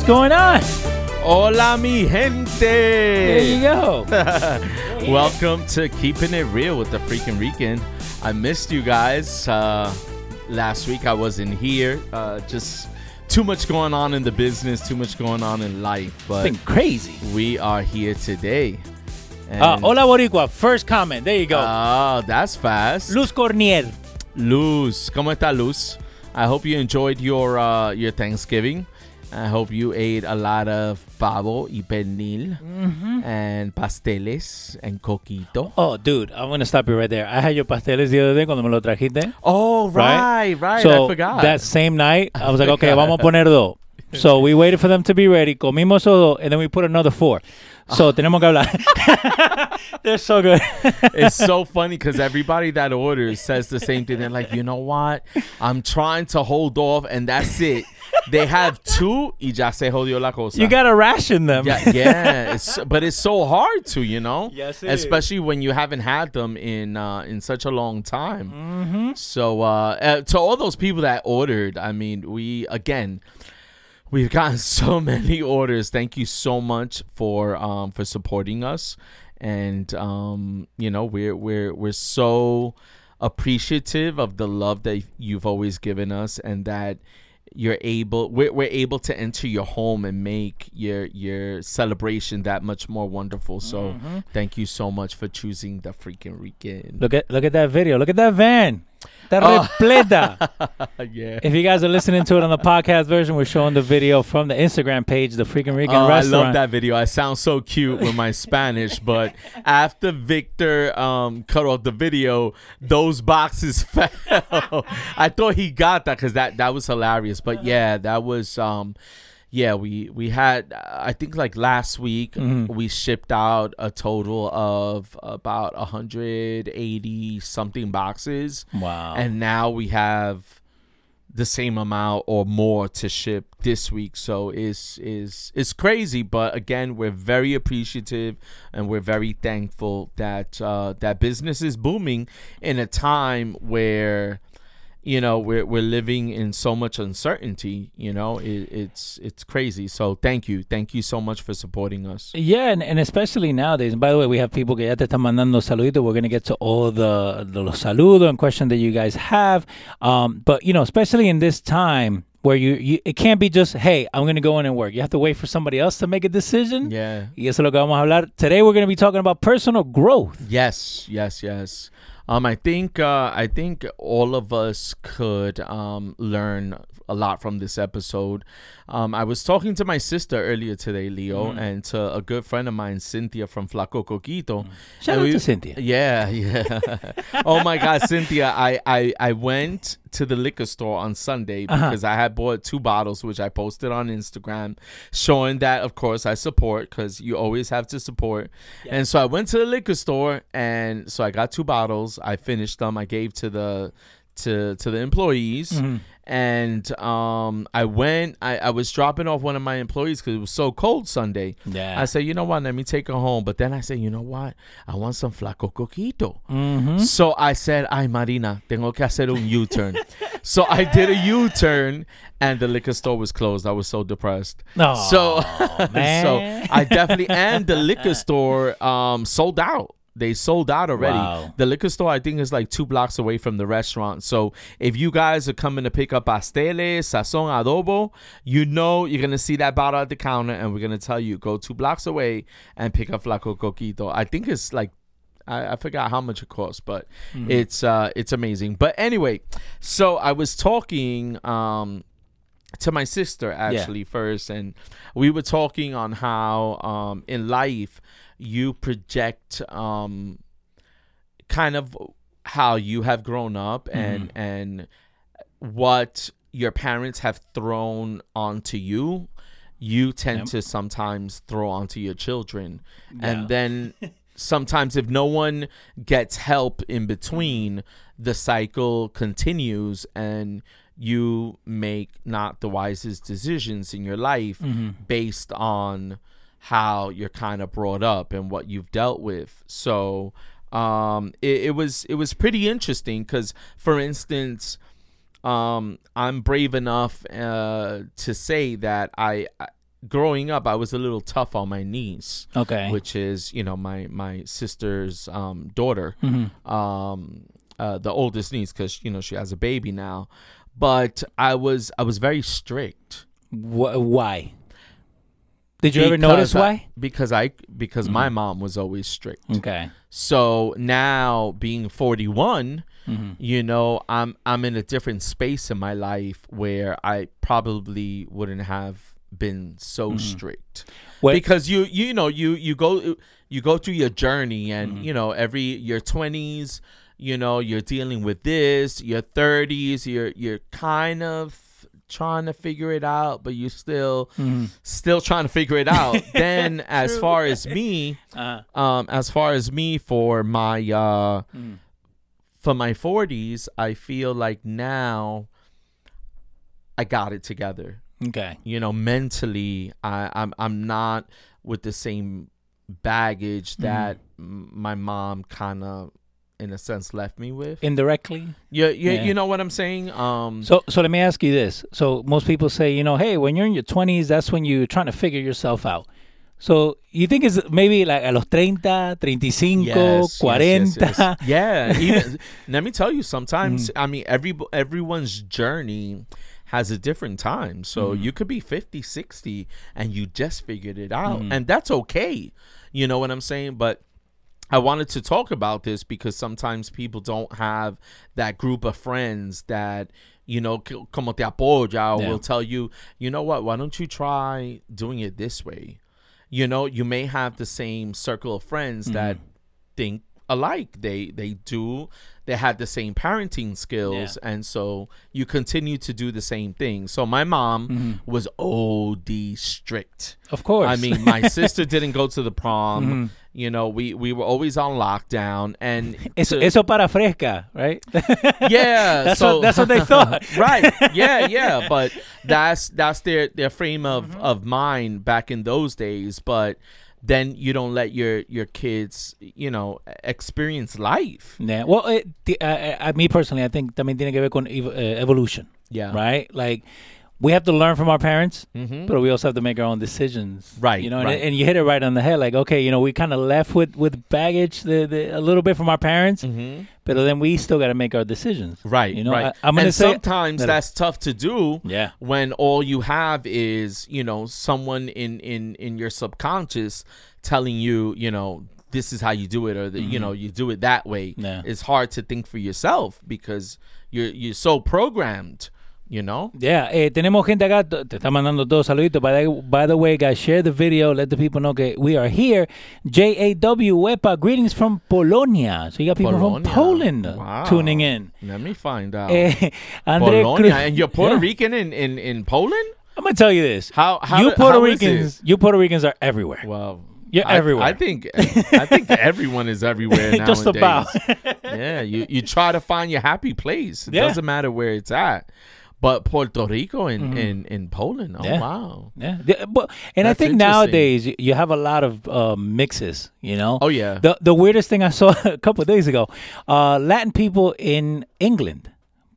What's going on? Hola, mi gente. There you go. Welcome to Keeping It Real with the Freaking Rican. I missed you guys. Uh, last week I wasn't here. Uh, just too much going on in the business, too much going on in life. It's But been crazy. we are here today. Uh, hola Boricua. First comment. There you go. Oh, that's fast. Luz Cornier. Luz, ¿cómo está Luz? I hope you enjoyed your uh, your Thanksgiving. I hope you ate a lot of pavo y pernil Mm-hmm. and pasteles and coquito. Oh, dude, I'm gonna stop you right there. I had your pasteles the other day cuando me lo trajiste. Oh, Right? right, right. so I forgot. that same night, I was like, okay, vamos a poner dos. So we waited for them to be ready. Comimos dos, and then we put another four. So tenemos que hablar. They're so good. it's so funny because everybody that orders says the same thing. They're like, you know what? I'm trying to hold off, and that's it. They have two, y ya se jodió la cosa. you gotta ration them. yeah, yeah. It's, but it's so hard to, you know. Yes, it is. Especially when you haven't had them in uh, in such a long time. Mm-hmm. So uh, uh, to all those people that ordered, I mean, we again, we've gotten so many orders. Thank you so much for um, for supporting us, and um, you know we're we're we're so appreciative of the love that you've always given us, and that you're able we're, we're able to enter your home and make your your celebration that much more wonderful so mm-hmm. thank you so much for choosing the freaking Rican Look at look at that video. Look at that van. Está Oh. repleta. yeah If you guys are listening to it on the podcast version, we're showing the video from the Instagram page, the freaking Rican Oh, I love that video. I sound so cute with my Spanish, but after Victor um, cut off the video, those boxes fell. I thought he got that because that that was hilarious. But yeah, that was um, yeah. We we had I think like last week Mm-hmm. we shipped out a total of about 180 something boxes, Wow. and now we have the same amount or more to ship this week so is is it's crazy but again we're very appreciative and we're very thankful that uh that business is booming in a time where you know we're we're living in so much uncertainty you know it, it's it's crazy so thank you thank you so much for supporting us Yeah, and, and especially nowadays. And by the way, we have people que ya te están mandando saluditos. We're going to get to all the, the los saludos and questions that you guys have. Um, but, you know, especially in this time where you, you it can't be just, hey, I'm going to go in and work. You have to wait for somebody else to make a decision. yeah Y eso es lo que vamos a hablar. Today, we're going to be talking about personal growth. Yes, yes, yes. Um, I think uh, I think all of us could um, learn a lot from this episode. Um, I was talking to my sister earlier today, Leo, and to a good friend of mine, Cynthia from Flaco Coquito. Shout And out we- to Cynthia. Yeah, yeah. oh my God, Cynthia, I, I I went to the liquor store on Sunday Uh-huh. because I had bought two bottles, which I posted on Instagram, showing that of course I support because you always have to support. And so I went to the liquor store, and so I got two bottles. I finished them. I gave to the to to the employees. Mm-hmm. And um, I went. I, I was dropping off one of my employees because it was so cold Sunday. Yeah. I said, you know what? Let me take her home. But then I said, you know what? I want some flaco coquito. Mm-hmm. So I said, ay, Marina, tengo que hacer un U-turn. so I did a U-turn and the liquor store was closed. I was so depressed. No, so, so I definitely, and the liquor store um, sold out. They sold out already. Wow. The liquor store, I think, is like two blocks away from the restaurant. So if you guys are coming to pick up pasteles, sazon, adobo, you know you're gonna see that bottle at the counter, and we're gonna tell you go two blocks away and pick up flaco coquito. I think it's like I, I forgot how much it costs, but it's uh it's amazing. But anyway, so I was talking um to my sister actually first and we were talking on how um in life you project um kind of how you have grown up and and what your parents have thrown onto you you tend Yep. to sometimes throw onto your children Yeah. and then sometimes if no one gets help in between the cycle continues and you make not the wisest decisions in your life Mm-hmm. based on how you're kind of brought up and what you've dealt with so um it, it was it was pretty interesting because for instance um i'm brave enough uh to say that I, I growing up, I was a little tough on my niece, Okay. which is you know my my sister's um, daughter, Mhm. um, uh, the oldest niece, because you know she has a baby now. But I was I was very strict. Wh- why? Did you ever notice I- why? Because I because my mm-hmm. mom was always strict. Okay. So now being 41, Mhm. you know, I'm I'm in a different space in my life where I probably wouldn't have been so mm-hmm. strict. What- Because you you know, you you go you go through your journey and mm-hmm. you know, every your 20s, you know, you're dealing with this, your 30s, you're you're kind of trying to figure it out, but you're still Mhm. still trying to figure it out. then as far as me, Uh, um as far as me for my uh Mm. for my 40s i feel like now i got it together okay. you know mentally i i'm i'm not with the same baggage that m my mom kind of in a sense left me with Indirectly. yeah, yeah Yeah. you know what i'm saying um So, so let me ask you this. So, most people say, you know, hey, when you're in your 20s, that's when you're trying to figure yourself out. So, you think it's maybe like a los 30, 35, Yes, 40? yes, yes, yes. Yeah, even let me tell you. Mm. Sometimes I mean, every everyone's journey has a different time. So Mm-hmm. you could be 50, 60, and you just figured it out, Mm-hmm. and that's okay. You know what I'm saying? But I wanted to talk about this because sometimes people don't have that group of friends that you know como te apoya or Yeah. will tell you, you know what? Why don't you try doing it this way? You know, you may have the same circle of friends mm-hmm. that think alike. They they do. They had the same parenting skills, and so you continue to do the same thing. So my mom mm-hmm. was OD strict. Of course. I mean, my sister didn't go to the prom. Mm-hmm. You know, we we were always on lockdown, and eso, to- eso para fresca, right? yeah, that's, so what, that's what they thought. right yeah yeah but that's that's their their frame of Mm-hmm. of mind back in those days but then you don't let your your kids you know experience life Yeah. Well, it, the, uh, uh, me personally, I think también tiene que ver con ev- uh, evolution, yeah right? Like, we have to learn from our parents, Mhm. but we also have to make our own decisions. Right, You know, and, right. and you hit it right on the head. Like, okay, you know, we kind of left with, with baggage the, the, a little bit from our parents, Mhm. but then we still got to make our decisions. right You know, right I, am going to and say. sometimes that- that's tough to do yeah. when all you have is you know someone in in in your subconscious telling you you know this is how you do it or that you know you do it that way Mm-hmm. Yeah. it's hard to think for yourself because you're you're so programmed you know Yeah, eh, tenemos gente acá, te está mandando todos saluditos. By the, by the way, guys, share the video. Let the people know that we are here. J-A-W, Wepa, greetings from Polonia. So you got people Polonia. from Poland Wow. tuning in. let me find out Eh, Andre Polonia Cruz- and you're Puerto Yeah. Rican in, in, in Poland? I'm going to tell you this. How, how you Puerto how Ricans, you Puerto Ricans are everywhere. Well, You're I, everywhere. I think I think everyone is everywhere nowadays. Just about. yeah, you you try to find your happy place. It Yeah. doesn't matter where it's at. But Puerto Rico and in, in Poland, oh Mm-hmm. Yeah. wow. Yeah, but and I think nowadays you, you have a lot of uh, mixes. You know. Oh yeah. The the weirdest thing I saw a couple of days ago, uh, Latin people in England,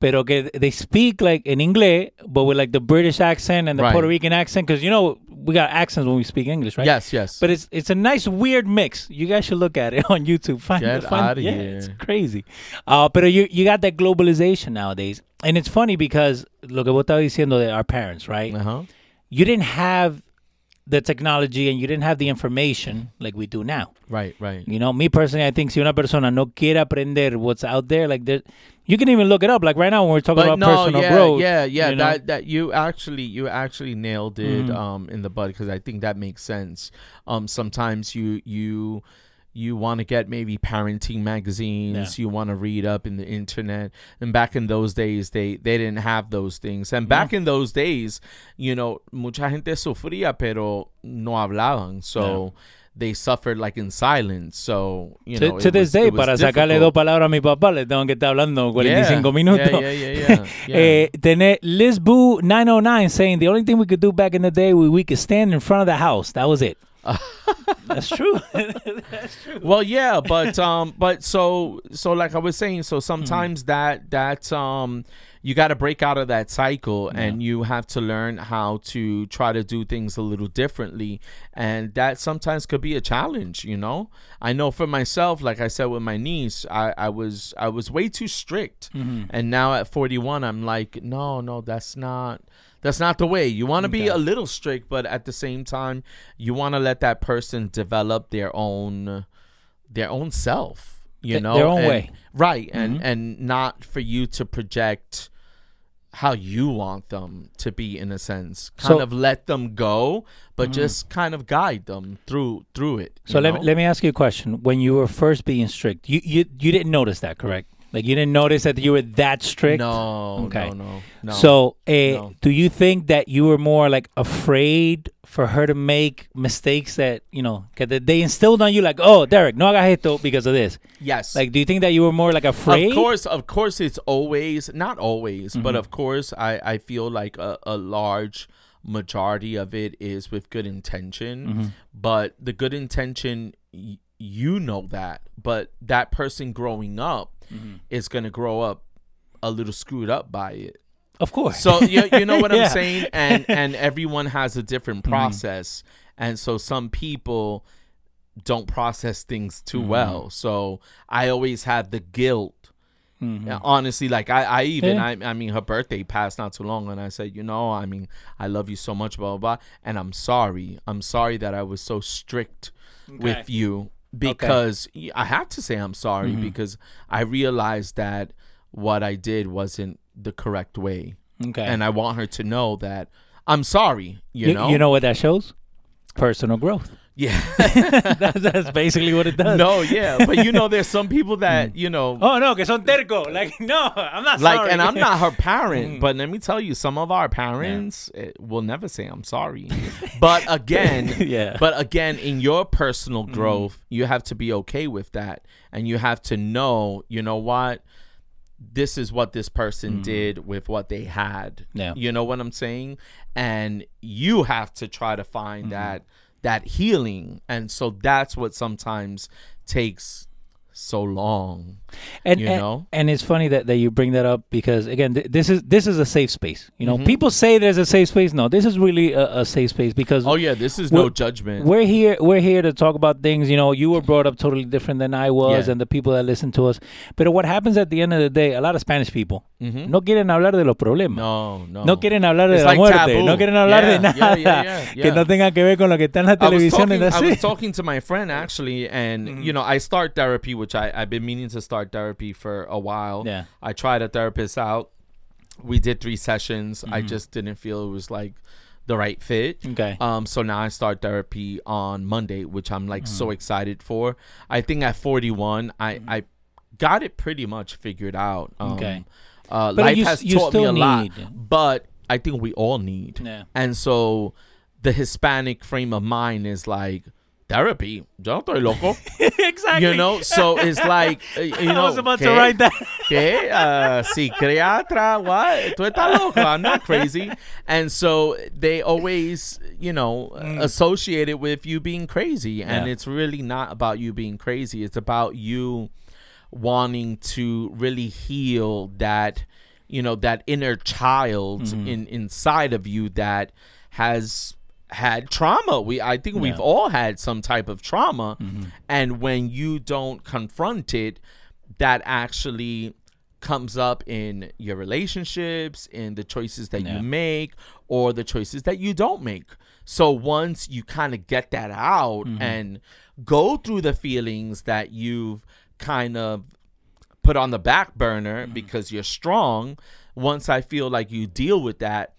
pero que they speak like in English, but with like the British accent and the Right. Puerto Rican accent, because you know we got accents when we speak English, right? Yes, yes. But it's it's a nice weird mix. You guys should look at it on YouTube. Find Get find, outta yeah, here. It's crazy. Uh, pero you you got that globalization nowadays, and it's funny because lo que vos estabas diciendo de our parents, right? uh-huh. You didn't have the technology and you didn't have the information like we do now. Right, right. You know, me personally, I think si una persona no quiere aprender what's out there, like there, you can even look it up. Like right now, when we're talking But about no, personal yeah, growth, yeah, yeah. you know? That that you actually you actually nailed it Mhm. um in the bud because I think that makes sense. Um, sometimes you you you want to get maybe parenting magazines. You want to read up in the internet. And back in those days, they they didn't have those things. And back in those days, you know, mucha gente sufría, pero no hablaban. So. They suffered like in silence, so you know. to it this was- day, para sacarle difficult. dos palabras a mi papá, le tengo que estar hablando 45 Yeah, minutos. Yeah, yeah, yeah, yeah. yeah. Eh, tener Lizboo 909 saying the only thing we could do back in the day we, we could stand in front of the house. That was it. That's true. well yeah but um but so so like i was saying so sometimes Hmm. that that um you got to break out of that cycle and you have to learn how to try to do things a little differently and that sometimes could be a challenge you know i know for myself like i said with my niece i, I was i was way too strict Mm-hmm. and now at 41 i'm like no no that's not that's not the way you want to be Okay. a little strict but at the same time you want to let that person develop their own their own self you Th- know their own and- way. right and Mhm. and not for you to project how you want them to be in a sense kind So- Mm-hmm. of let them go but just kind of guide them through through it So let know? me, let me ask you a question. When you were first being strict, you, you you didn't notice that, correct? Like you didn't notice that you were that strict. no Okay. no no no So, uh, No. do you think that you were more like afraid for her to make mistakes that you know 'cause they- instilled on you, like, oh, Derek, no hagas esto because of this? yes Like, do you think that you were more like afraid? Of course, of course, it's always not always, but Mm-hmm. of course, I I feel like a, a large majority of it is with good intention. Mm-hmm. But the good intention, y- you know that, but that person growing up Mm-hmm. is gonna grow up a little screwed up by it. Of course. So you, you know what Yeah. Mm-hmm. I'm saying, and and everyone has a different process, and so some people don't process things too Mm-hmm. well. So I always had the guilt. Mhm. Yeah, Honestly, like I, I even Yeah. I, I mean her birthday passed not too long and I said, you know, I mean, I love you so much, blah blah blah. And I'm sorry. I'm sorry that I was so strict with you because I have to say I'm sorry Mm-hmm. because I realized that what I did wasn't the correct way Okay. and I want her to know that I'm sorry. You, you, know, you know what that shows? Personal growth. Yeah. that's, that's basically what it does. no, yeah, but you know, there's some people that you know, Oh no, que son terco. Like no, I'm not like, sorry. and I'm not her Mm. parent, but let me tell you, some of our parents eh, will never say I'm sorry. but again, Yeah. But again, in your personal Mm-hmm. growth, you have to be okay with that, and you have to know, you know what. This is what this person did with what they had. Yeah. You know what I'm saying? And you have to try to find Mm-hmm. that that healing. And so that's what sometimes takes so long. and, you and, know? and it's funny that, that you bring that up because again th- this is this is a safe space you know people say there's a safe space no this is really a, a safe space because Oh yeah, this is no judgment. we're here we're here to talk about things you know you were brought up totally different than i was Yeah. and the people that listen to us but what happens at the end of the day a lot of spanish people no quieren hablar de los problemas Mm-hmm. no, no. No quieren hablar de It's la like muerte, taboo. no quieren hablar Yeah, de yeah, nada yeah, que no tenga que ver con lo que está en la I was, televisión talking, I was talking to my friend actually, and Mm-hmm. you know, I start therapy, which I, I've been meaning to start therapy for a while. Yeah. I tried a therapist out. We did three sessions. I Mm-hmm. just didn't feel it was like the right fit. Okay. Um. So now I start therapy on Monday, which I'm like so Mm-hmm. excited for. I think at 41, I I got it pretty much figured out. Um, Okay. Uh, life you- has you taught me a still lot, but I think we all need. Yeah. And so the Hispanic frame of mind is like therapy. Yo no estoy loco. exactly. you know, so it's like uh, you know. I was about to write that. ¿Qué? Uh, psiquiatra? What? Tú estás loco? I'm not crazy. And so they always, you know, associate it with you being crazy, and Mm. Yeah. it's really not about you being crazy. It's about you wanting to really heal that you know that inner child Mm-hmm. in inside of you that has had trauma we i think we've Mm-hmm. all had some type of trauma and when you don't confront it that actually comes up in your relationships in the choices that Yeah. you make or the choices that you don't make so once you kind of get that out Mm-hmm. and go through the feelings that you've kind of put on the back burner Mm-hmm. because you're strong once i feel like you deal with that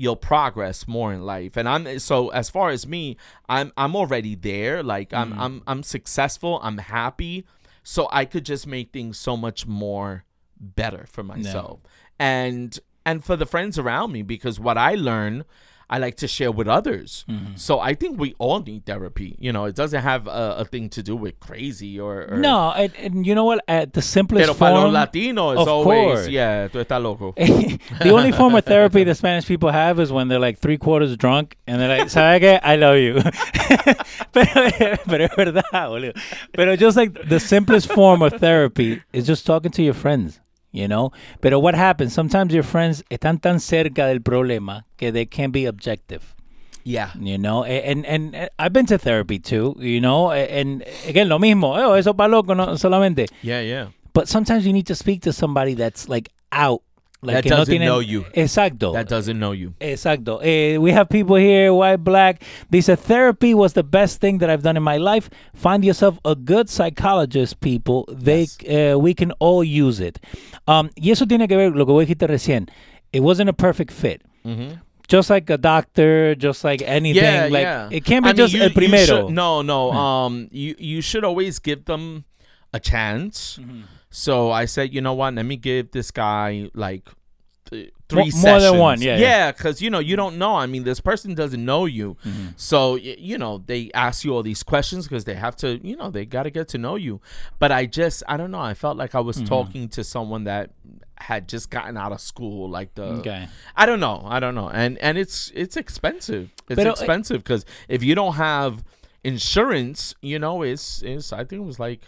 you'll progress more in life. And i'm so as far as me i'm i'm already there. Like i'm Mm-hmm. i'm i'm successful. I'm happy. So i could just make things so much more better for myself. And and for the friends around me because what i learn I like to share with others. Mm-hmm. So I think we all need therapy. You know, it doesn't have a, a thing to do with crazy or, or No, and, and you know what? At the simplest Pero form, latinos, it's of always, course. yeah, tú estás loco. the only form of therapy the Spanish people have is when they're like three quarters drunk and they're like, ¿sabe qué? I love you. pero, pero es verdad, boludo. Pero just like the simplest form of therapy is just talking to your friends. You know. Pero what happens? Sometimes your friends están tan cerca del problema que they can't be objective. Yeah. You know, and, and and I've been to therapy too, you know, and again lo mismo, oh, eso pa loco no solamente. Yeah, yeah. But sometimes you need to speak to somebody that's like out, like That que no doesn't tienen- know you. Exacto. That doesn't know you. Exacto. Eh, we have people here, white, black. They said therapy was the best thing that I've done in my life. Find yourself a good psychologist, people. They, uh, we can all use it. Um, y eso tiene que ver lo que vos dijiste recién. It wasn't a perfect fit. Just like a doctor, just like anything. Yeah, like yeah. it can't be I mean, just you- el primero. should- no, no. Um, you you should always give them a chance. Mm-hmm. So I said, you know what? Let me give this guy like th- Mo- three more than one, yeah, yeah. yeah. Because you know you don't know. I mean, this person doesn't know you, Mm-hmm. so you know they ask you all these questions because they have to. You know, they got to get to know you. But I just, I don't know. I felt like I was Mm-hmm. talking to someone that had just gotten out of school, like the. Okay. I don't know. I don't know. And and it's it's expensive. It's Pero, eh, expensive because if you don't have insurance, you know, it's it's I think it was like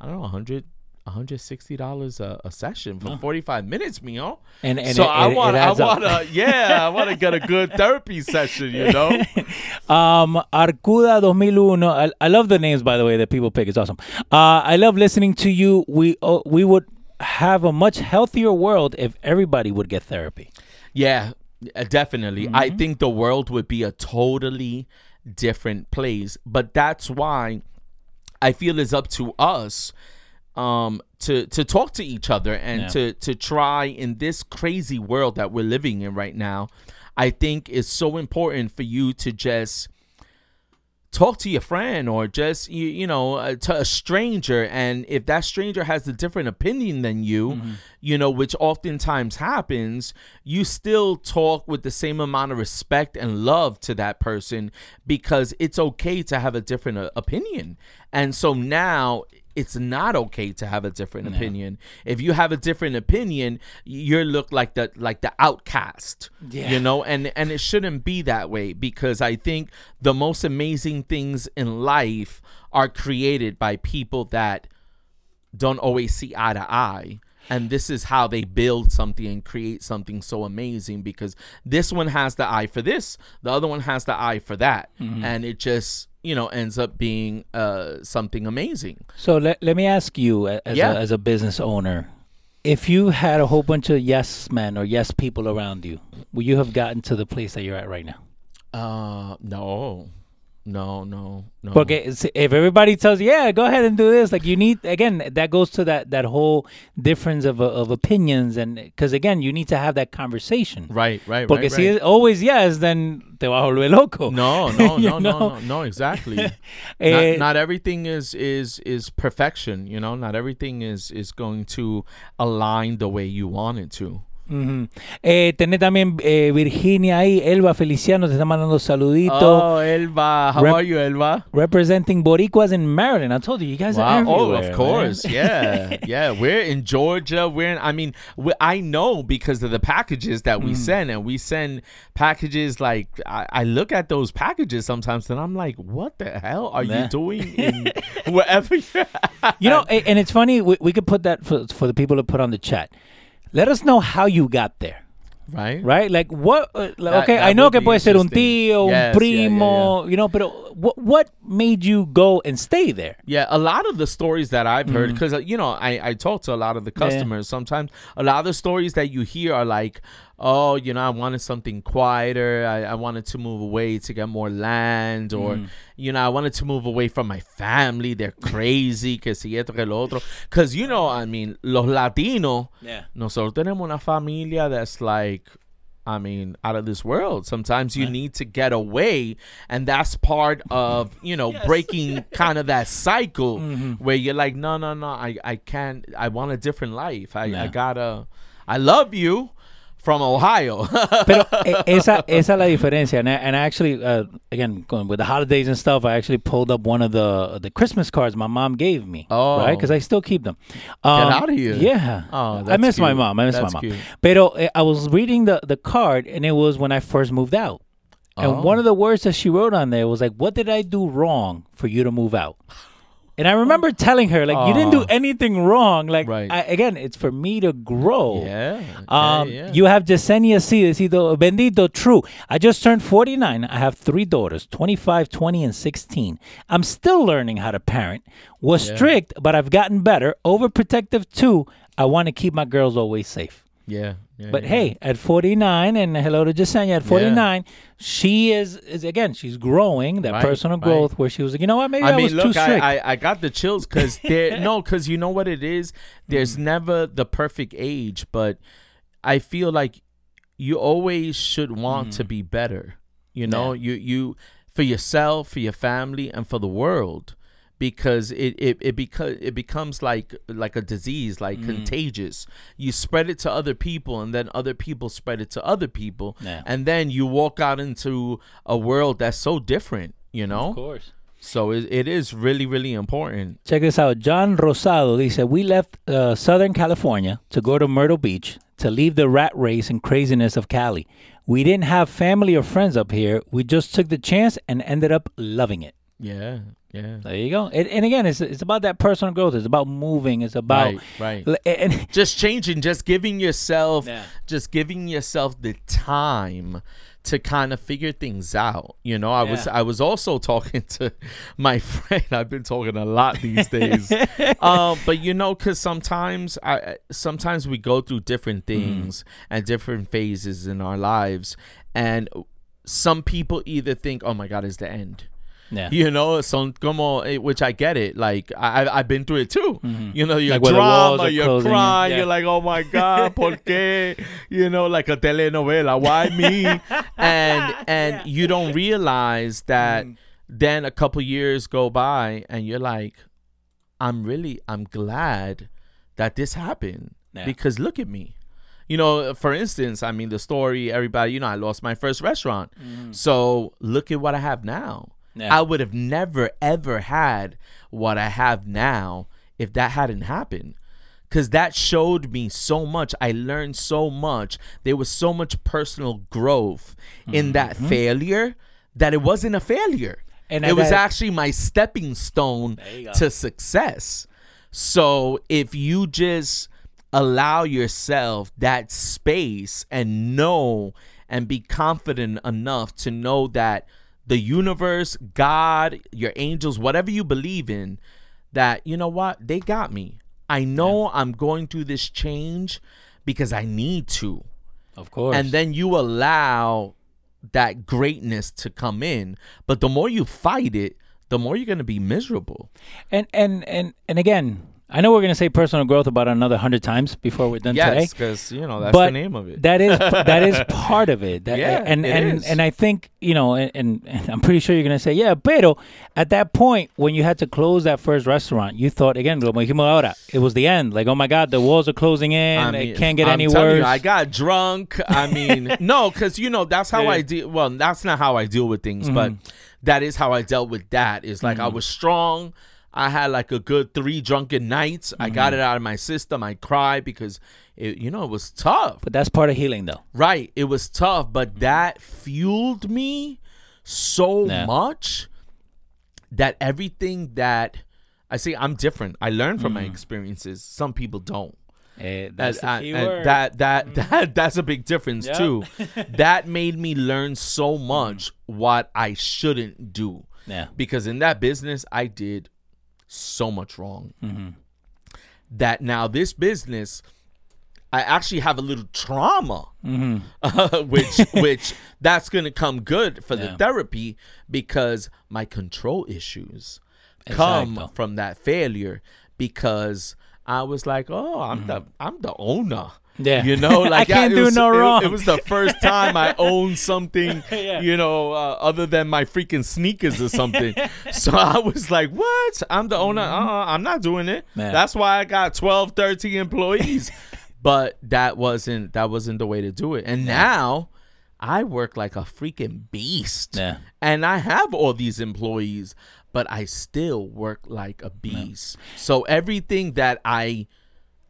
I don't know, 100 $160 a, a session for 45 minutes, Mio. And- and so it- I want I want to yeah, I want to get a good therapy session, you know? Um, Arcuda 2001. I, I love the names, by the way, that people pick. It's awesome. Uh, I love listening to you. We uh, we would have a much healthier world if everybody would get therapy. Yeah, uh, definitely. I Mm-hmm. think the world would be a totally different place. But that's why I feel it's up to us um to to talk to each other and Yeah. to to try in this crazy world that we're living in right now. I think it's so important for you to just talk to your friend or just you, you know uh, to a stranger and if that stranger has a different opinion than you you know which oftentimes happens you still talk with the same amount of respect and love to that person because it's okay to have a different uh, opinion and so now it's not okay to have a different opinion. If you have a different opinion you're looked like the like the outcast Yeah. you know? And and it shouldn't be that way because i think the most amazing things in life are created by people that don't always see eye to eye. And this is how they build something and create something so amazing because this one has the eye for this the other one has the eye for that. Mm-hmm. And it just you know ends up being uh something amazing So let, let me ask you, as, Yeah. a, as a business owner, if you had a whole bunch of yes men or yes people around you, would you have gotten to the place that you're at right now? uh no no no no Porque if everybody tells you, yeah, go ahead and do this, like you need again, that goes to that that whole difference of uh, of opinions, and because again, you need to have that conversation. right right Porque right, si right. always yes, then te vas a volver loco. No, no, no, no, no, no, exactly. Eh, not, not everything is is is perfection, you know. Not everything is is going to align the way you want it to. Ujú. Eh, tenés también eh, Virginia ahí, Elba Feliciano te está mandando saluditos. Oh, Elba, how Rep- are you, Elba? Representing Boricuas in Maryland. I told you, you guys are Wow. Oh, of course. man. Yeah. Yeah. We're in Georgia. We're in, I mean, we, I know because of the packages that Mm. we send, and we send packages like, I, I look at those packages sometimes and I'm like, what the hell are Yeah. you doing in wherever you're at? You know, and it's funny, we, we could put that for, for the people to put on the chat. Let us know how you got there. Right? Right? Like what? Uh, That- okay, that I know que puede ser un tío, Yes, un yeah, yeah, primo, you know, but what what made you go and stay there? Yeah, a lot of the stories that I've heard, because you know, I I talk to a lot of the Mm. Yeah. customers. Sometimes a lot of the stories that you hear are like, oh, you know, I wanted something quieter. I, I wanted to move away to get more land, or Mm. you know, I wanted to move away from my family. They're crazy, que si esto que lo otro. Because you know, I mean, los latinos, Yeah. nosotros tenemos una familia that's like. I mean, out of this world. Sometimes you need to get away, and that's part of you know breaking kind of that cycle Mm-hmm. where you're like, no, no, no, I, I can't. I want a different life. I, Yeah. I gotta. I love you from Ohio. Pero esa, esa es la diferencia. And I, and I actually, uh, again, going with the holidays and stuff, I actually pulled up one of the the Christmas cards my mom gave me. Oh. Right? Because I still keep them. Um, of here. Yeah. Oh, I miss my mom. I miss That's my mom. cute. Pero eh, I was reading the, the card, and it was when I first moved out. And Oh. one of the words that she wrote on there was like, "What did I do wrong for you to move out?" And I remember telling her, like, you didn't do anything wrong. Like, Right. I, again, it's for me to grow. Yeah. Um, yeah, yeah. You have Yesenia C. Decido, bendito, true. I just turned 49. I have three daughters, 25, 20, and 16. I'm still learning how to parent. Was Yeah. strict, but I've gotten better. Overprotective, too. I want to keep my girls always safe. yeah. Yeah, But yeah. hey, at 49, and hello to Jasenia, at 49, she is, is again, she's growing that Right, personal right. growth where she was like, you know what, maybe I, I mean, was too look, strict. I, I I got the chills because there no, because you know what it is. There's Mm. never the perfect age, but I feel like you always should want to be better. You know, you you for yourself, for your family, and for the world, because it it it because it becomes like like a disease, like contagious. You spread it to other people, and then other people spread it to other people, Yeah. and then you walk out into a world that's so different. You know, of course. so it, it is really, really important. Check this out. John Rosado he said, we left uh, Southern California to go to Myrtle Beach to leave the rat race and craziness of Cali. We didn't have family or friends up here. We just took the chance and ended up loving it. Yeah, yeah. There you go. And, and again, it's it's about that personal growth. It's about moving. It's about Right, right. And, Just changing, just giving yourself, Yeah. just giving yourself the time to kind of figure things out. You know, I was I was also talking to my friend. I've been talking a lot these days. um, but you know, because sometimes I sometimes we go through different things and different phases in our lives, and some people either think, "Oh my God, it's the end." Yeah. You know, son como, eh, which I get it. Like I, I've been through it too. You know, your Mm-hmm. Like where the walls drama, are you're crying. Yeah. You're like, oh my god, por qué? You know, like a telenovela. Why me? and and you don't realize that. Mm. Then a couple years go by, and you're like, I'm really, I'm glad that this happened Yeah. because look at me. You know, for instance, I mean, the story, everybody, you know, I lost my first restaurant. So look at what I have now. Yeah. I would have never, ever had what I have now if that hadn't happened. Because that showed me so much. I learned so much. There was so much personal growth in mm-hmm. that failure that it wasn't a failure. And it I was actually my stepping stone to success. So if you just allow yourself that space and know and be confident enough to know that the universe, God, your angels, whatever you believe in, that you know what, they got me. I know I'm going through this change because I need to. Of course. and then you allow that greatness to come in. But the more you fight it the more you're going to be miserable. And and and and again, I know we're gonna say personal growth about another hundred times before we're done today. yes because you know that's but the name of it That is that is part of it. That, Yeah, and it and is. and I think you know, and, and, and I'm pretty sure you're gonna say, yeah, pero at that point when you had to close that first restaurant, you thought again, como dijimos ahora, it was the end. Like, oh my God, the walls are closing in. I it can't get I'm any worse. You, I got drunk. I mean, no, because you know that's how Yeah. I deal. Well, that's not how I deal with things, but Mm-hmm. that is how I dealt with that. Is like I was strong. I had like a good three drunken nights. I Mm-hmm. got it out of my system. I cried because it, you know, it was tough. but that's part of healing, though. Right. It was tough, but that fueled me so Yeah. much that everything that I see, I'm different. I learn from my Mm. experiences. Some people don't. Eh, that's That, the I- key and word. that that that that's a big difference Yeah. too. that made me learn so much what I shouldn't do yeah. because in that business I did so much wrong. Mm-hmm. That now this business, I actually have a little trauma, uh, which which that's gonna come good for the therapy because my control issues come from that failure because I was like, oh, I'm the I'm the owner. Mm-hmm. Yeah. You know, like I can't it do was- no it- wrong. It was the first time I owned something, Yeah. you know, uh, other than my freaking sneakers or something. so I was like, what? I'm the owner. Uh-uh, I'm not doing it. Mm-hmm. That's why I got 12, 13 employees. but that wasn't that wasn't the way to do it. And now I work like a freaking beast. Yeah. And I have all these employees, but I still work like a beast. So everything that I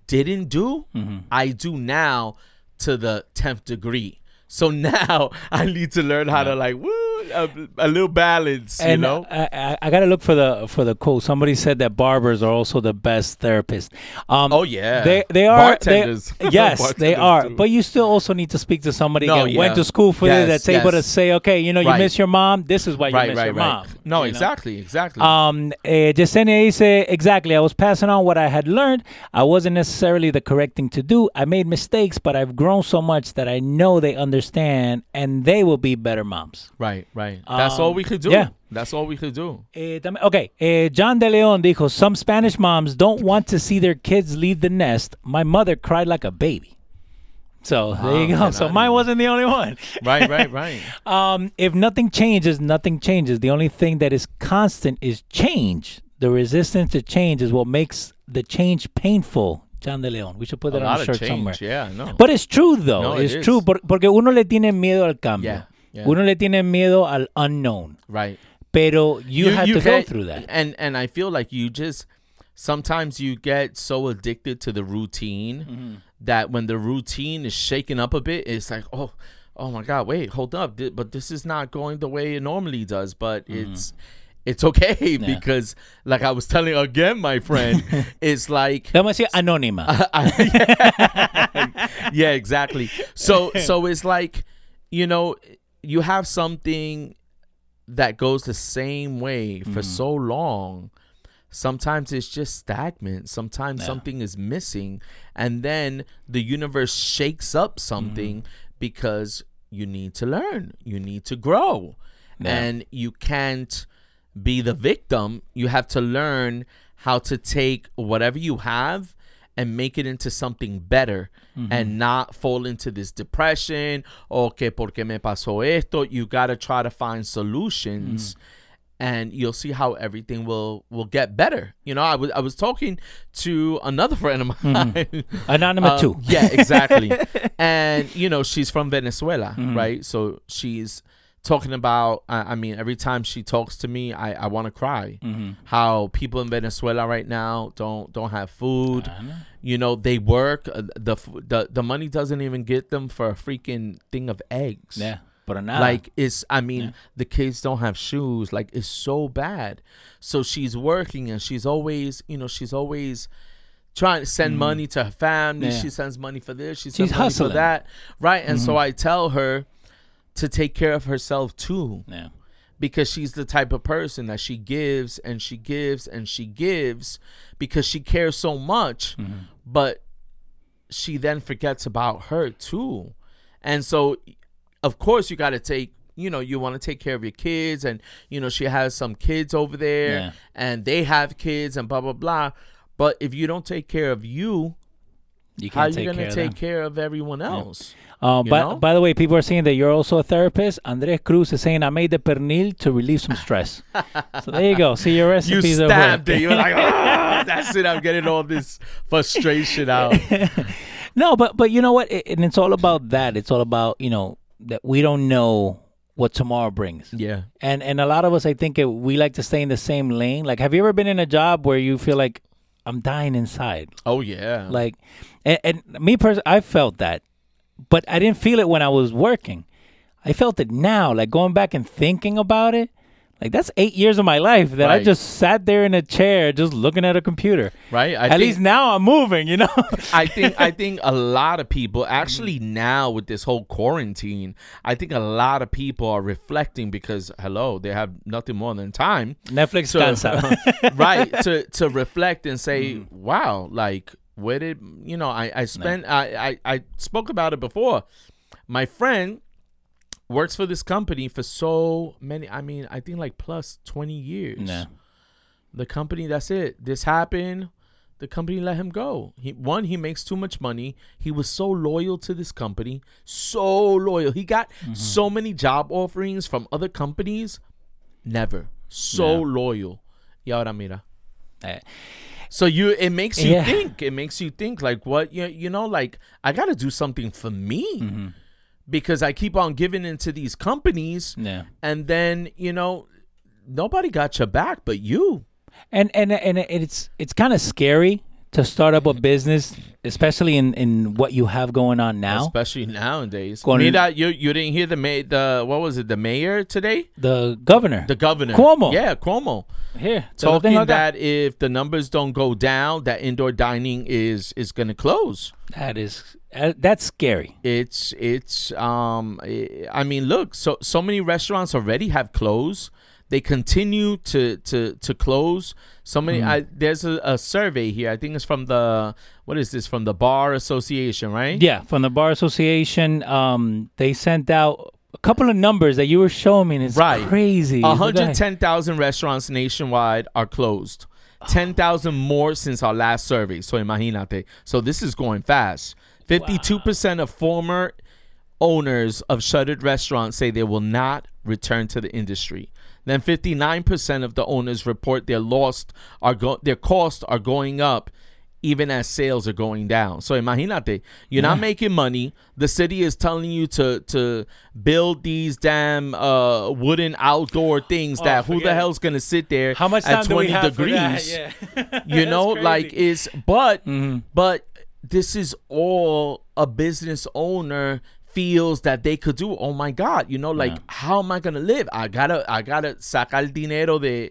didn't do, Mm-hmm. I do now to the 10th degree. So now I need to learn how to like, woo, a, a little balance, you and know. I, I, I got to look for the for the quote. Somebody said that barbers are also the best therapists. Um, Oh yeah, they they are they- bartenders. yes, they are. too. But you still also need to speak to somebody No, that went to school for Yes, this. That's able to say, okay, you know, you Right. miss your mom. This is why you right, miss right, your mom. No, you know? exactly, exactly. Um, eh, Yesenia dice, exactly. I was passing on what I had learned. I wasn't necessarily the correct thing to do. I made mistakes, but I've grown so much that I know they understand and they will be better moms. right, right. That's all we could do. yeah. That's all we could do. Eh, okay, eh, John De Leon dijo, some Spanish moms don't want to see their kids leave the nest. My mother cried like a baby. So there you go. man, So I mine wasn't the only one. Right, right, right. Um, if nothing changes, nothing changes. The only thing that is constant is change. The resistance to change is what makes the change painful. John De Leon. We should put A that on lot a shirt change. somewhere. Yeah, no. But it's true though. No, it it's is. true por- porque uno le tiene miedo al cambio. Yeah, yeah. Uno le tiene miedo al unknown. right. Pero you, have to go get- through that. And and I feel like you just sometimes you get so addicted to the routine Mm-hmm. that when the routine is shaken up a bit, it's like, oh, oh my God, wait, hold up, but this is not going the way it normally does. But Mm-hmm. it's it's okay because, like I was telling again, my friend, it's like Vamos a decir anónima. yeah, exactly. So so it's like, you know, you have something that goes the same way for so long. Sometimes it's just stagnant. Sometimes Yeah. something is missing. And then the universe shakes up something because you need to learn. You need to grow. Yeah. And you can't be the victim. You have to learn how to take whatever you have and make it into something better and not fall into this depression or que porque me pasó esto. You got to try to find solutions and you'll see how everything will will get better. You know, I was I was talking to another friend of mine. Anonymous Um, too. Yeah, exactly. and you know, she's from Venezuela, Mm-hmm. right? So she's talking about. I, I mean, every time she talks to me, I, I want to cry. Mm-hmm. How people in Venezuela right now don't don't have food. Know. You know, they work. uh, the the The money doesn't even get them for a freaking thing of eggs. Yeah. but nada. Like it's, I mean, Yeah. the kids don't have shoes. Like it's so bad. So she's working and she's always, you know, she's always trying to send money to her family. Mm-hmm. Yeah. She sends money for this. She She's sends money hustling. Mm-hmm. for that. Right. And so I tell her to take care of herself too, yeah. because she's the type of person that she gives and she gives and she gives because she cares so much, Mm-hmm. but she then forgets about her too. And so of course you got to take you know you want to take care of your kids and you know she has some kids over there Yeah. and they have kids and blah blah blah but if you don't take care of you You how can't you gonna take them. care of everyone else Uh, you by, know? by the way, people are saying that you're also a therapist. Andres Cruz is saying, I made the pernil to relieve some stress. so there you go. See your you recipes are stabbed it you're like ah, that's it i'm getting all this frustration out No, but but you know what? It, and it's all about that. It's all about you know that we don't know what tomorrow brings. yeah And and a lot of us, I think, it, we like to stay in the same lane. Like, have you ever been in a job where you feel like I'm dying inside? oh yeah Like, and, and me personally, I felt that, but I didn't feel it when I was working. I felt it now, like going back and thinking about it. Like that's eight years of my life that I just sat there in a chair, just looking at a computer. right I at think- least now I'm moving, you know. I think I think a lot of people actually now with this whole quarantine, I think a lot of people are reflecting because hello, they have nothing more than time. Netflix cansa. right to to reflect and say, Mm. wow, like where did you know? I I spent I, I I spoke about it before. My friend works for this company for so many. I mean, I think like plus twenty years. The company, that's it. This happened. The company let him go. He one, he makes too much money. He was so loyal to this company, so loyal. He got Mm-hmm. so many job offerings from other companies. Never so Yeah. loyal. Y ahora mira. Eh, So you, it makes you Yeah. think. It makes you think like what you you know like I got to do something for me Mm-hmm. Because I keep on giving into these companies, yeah. and then you know nobody got your back but you. And and and it's it's kind of scary to start up a business, especially in, in what you have going on now. especially nowadays. Mira, you you didn't hear the ma- the what was it? The mayor today, The governor the governor Cuomo. Yeah, Cuomo here talking acá. that if the numbers don't go down, that indoor dining is is gonna close. that is uh, that's scary. It's it's um I mean look so so many restaurants already have closed. They continue to to to close. So many. I, there's a, a survey here. I think it's from the what is this from the Bar Association, right? Yeah, from the bar association, um, they sent out a couple of numbers that you were showing me. And it's Right. crazy. Look hundred ten thousand restaurants nationwide are closed. Ten thousand more since our last survey. So imagínate. So this is going fast. Fifty-two percent of former owners of shuttered restaurants say they will not return to the industry. Then fifty-nine percent of the owners report their lost are go- their costs are going up. Even as sales are going down, so imagínate, you're not making money. The city is telling you to to build these damn uh, wooden outdoor things Oh, that who the hell's gonna sit there How much at time do we 20 have for that? degrees? Yeah. you know like it's but Mhm. but this is all a business owner feels that they could do. Oh my god you know like Yeah. how am i gonna live? I gotta i gotta sacar dinero de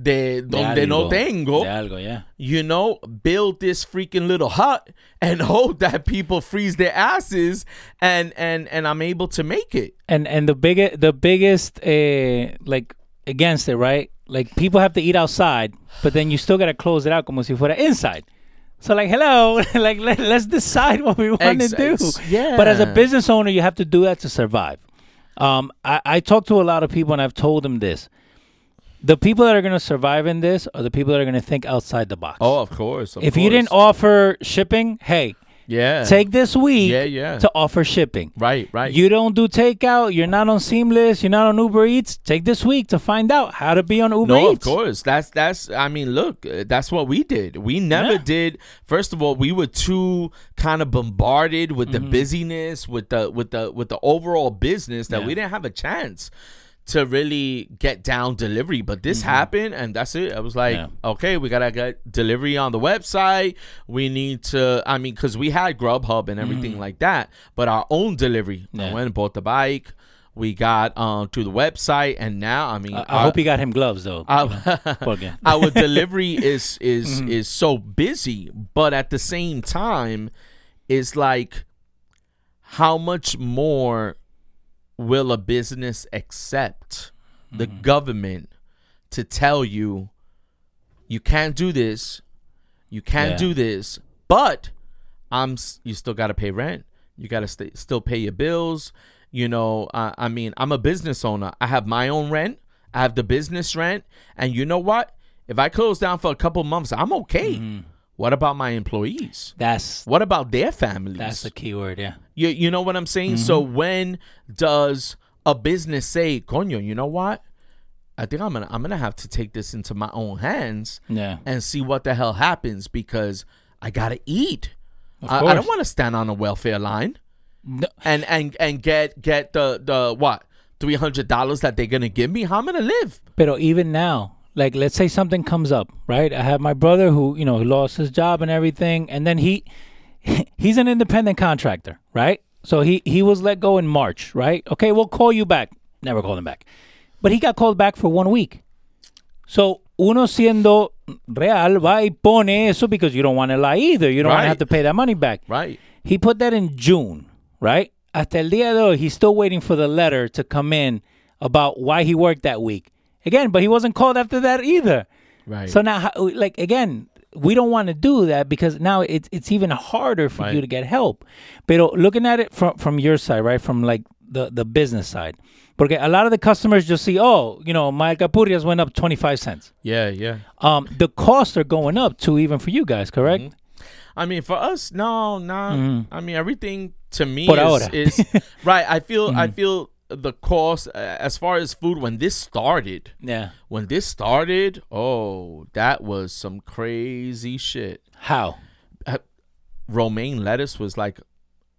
de De donde no tengo De algo, yeah. you know build this freaking little hut and hope that people freeze their asses and and and i'm able to make it. And and the biggest the biggest uh, like against it right? Like people have to eat outside but then you still gotta close it out como si fuera inside so like hello like let, let's decide what we want Ex- to do. ex- yeah. but as a business owner you have to do that to survive. Um i i talk to a lot of people and i've told them this. The people that are going to survive in this are the people that are going to think outside the box. Oh of course of if you didn't offer shipping hey yeah take this week yeah yeah to offer shipping right right you don't do takeout. You're not on Seamless. You're not on Uber Eats. Take this week to find out how to be on Uber Eats. No, of course. That's that's. I mean, look, uh, that's what we did. We never Yeah. did. First of all, we were too kind of bombarded with the Mm-hmm. busyness, with the with the with the overall business that we didn't have a chance to really get down delivery. But this happened, and that's it. I was like, Mm-hmm. Yeah. okay, we gotta get delivery on the website. We need to. I mean, because we had Grubhub and everything like that, but our own delivery. I Mm-hmm. Went and bought the bike. We got um to the website, and now I mean, I, I our- hope you got him gloves though. our, our delivery is is Mm-hmm. is so busy, but at the same time, it's like how much more will a business accept the Mm-hmm. government to tell you you can't do this, you can't Yeah. do this, but I'm you still got to pay rent. You got to st- still pay your bills. You know, uh, I mean, I'm a business owner. I have my own rent. I have the business rent, and you know what? If I close down for a couple months, I'm okay. Mm-hmm. What about my employees? that's What about their families? that's the key word. Yeah. You you know what I'm saying? So Mm-hmm. when does a business say, "Coño, you know what? I think I'm gonna I'm gonna have to take this into my own hands Yeah. and see what the hell happens because I gotta eat. I, I don't want to stand on a welfare line No, and and and get get the the what three hundred dollars that they're gonna give me. How am I gonna live? Pero even now, like let's say something comes up, right? I have my brother who, you know, lost his job and everything, and then he he's an independent contractor, right? So he he was let go in March, right? Okay, we'll call you back. Never called him back. But he got called back for one week. So uno siendo real va y pone eso because you don't want to lie either. You don't want to have to pay that money back. Right. He put that in June, right? Hasta el día de hoy, he's still waiting for the letter to come in about why he worked that week. Again, but he wasn't called after that either. Right. So now, like again, we don't want to do that because now it's it's even harder for you to get help. But looking at it from from your side, right, from like the the business side, porque a lot of the customers just see, oh, you know, my alcapurrias went up twenty five cents. yeah, yeah. Um, the costs are going up too, even for you guys, correct? Mm-hmm. I mean, for us, no, no. I mean, everything to me Por is, is right. I feel, I feel the cost as far as food when this started. Yeah. When this started, oh, that was some crazy shit. How? Romaine lettuce was like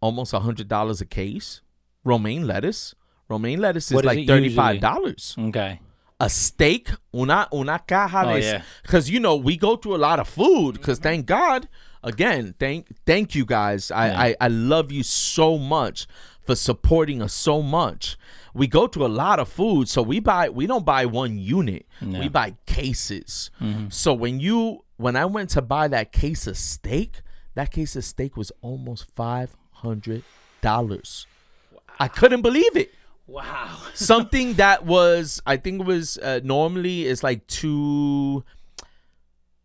almost a hundred dollars a case. Romaine lettuce, romaine lettuce is is like thirty five dollars Okay. a steak, una una caja Oh, de, yeah. because you know we go through a lot of food. Because mm-hmm. thank God, again, thank thank you guys. I, Yeah. I I love you so much for supporting us so much. We go to a lot of food, so we buy we don't buy one unit. We buy cases. So when you when I went to buy that case of steak, that case of steak was almost five hundred dollars. I couldn't believe it Wow. something that was I think it was uh, normally is like two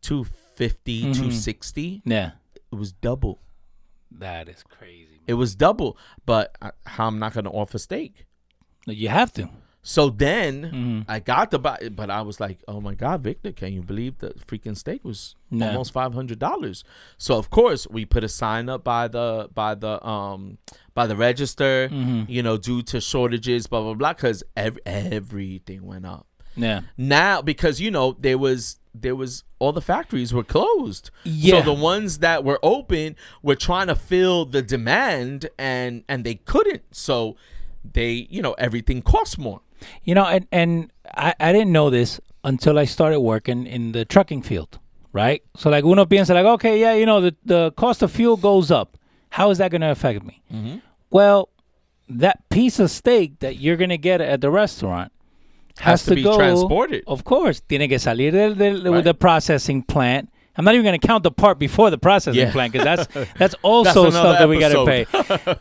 250 Mm-hmm. 260 Yeah. it was double That is crazy. It was double but I, I'm not gonna offer steak You have to. so then Mm-hmm. I got the buy but I was like oh my god Victor can you believe the freaking steak was No. almost five hundred dollars so of course we put a sign up by the by the um by the register Mm-hmm. you know due to shortages blah blah blah because ev- everything went up Yeah. now because you know there was there was all the factories were closed Yeah. so the ones that were open were trying to fill the demand and and they couldn't so they you know everything cost more You know, and and I, I didn't know this until I started working in the trucking field, right? So like uno piensa like, okay, yeah, you know, the, the cost of fuel goes up. How is that going to affect me? Mm-hmm. Well, that piece of steak that you're going to get at the restaurant has, Has to be go, transported. Of course, tiene que salir del, del, Right. the processing plant. I'm not even going to count the part before the processing Yeah. plant because that's that's also another stuff that we got to pay.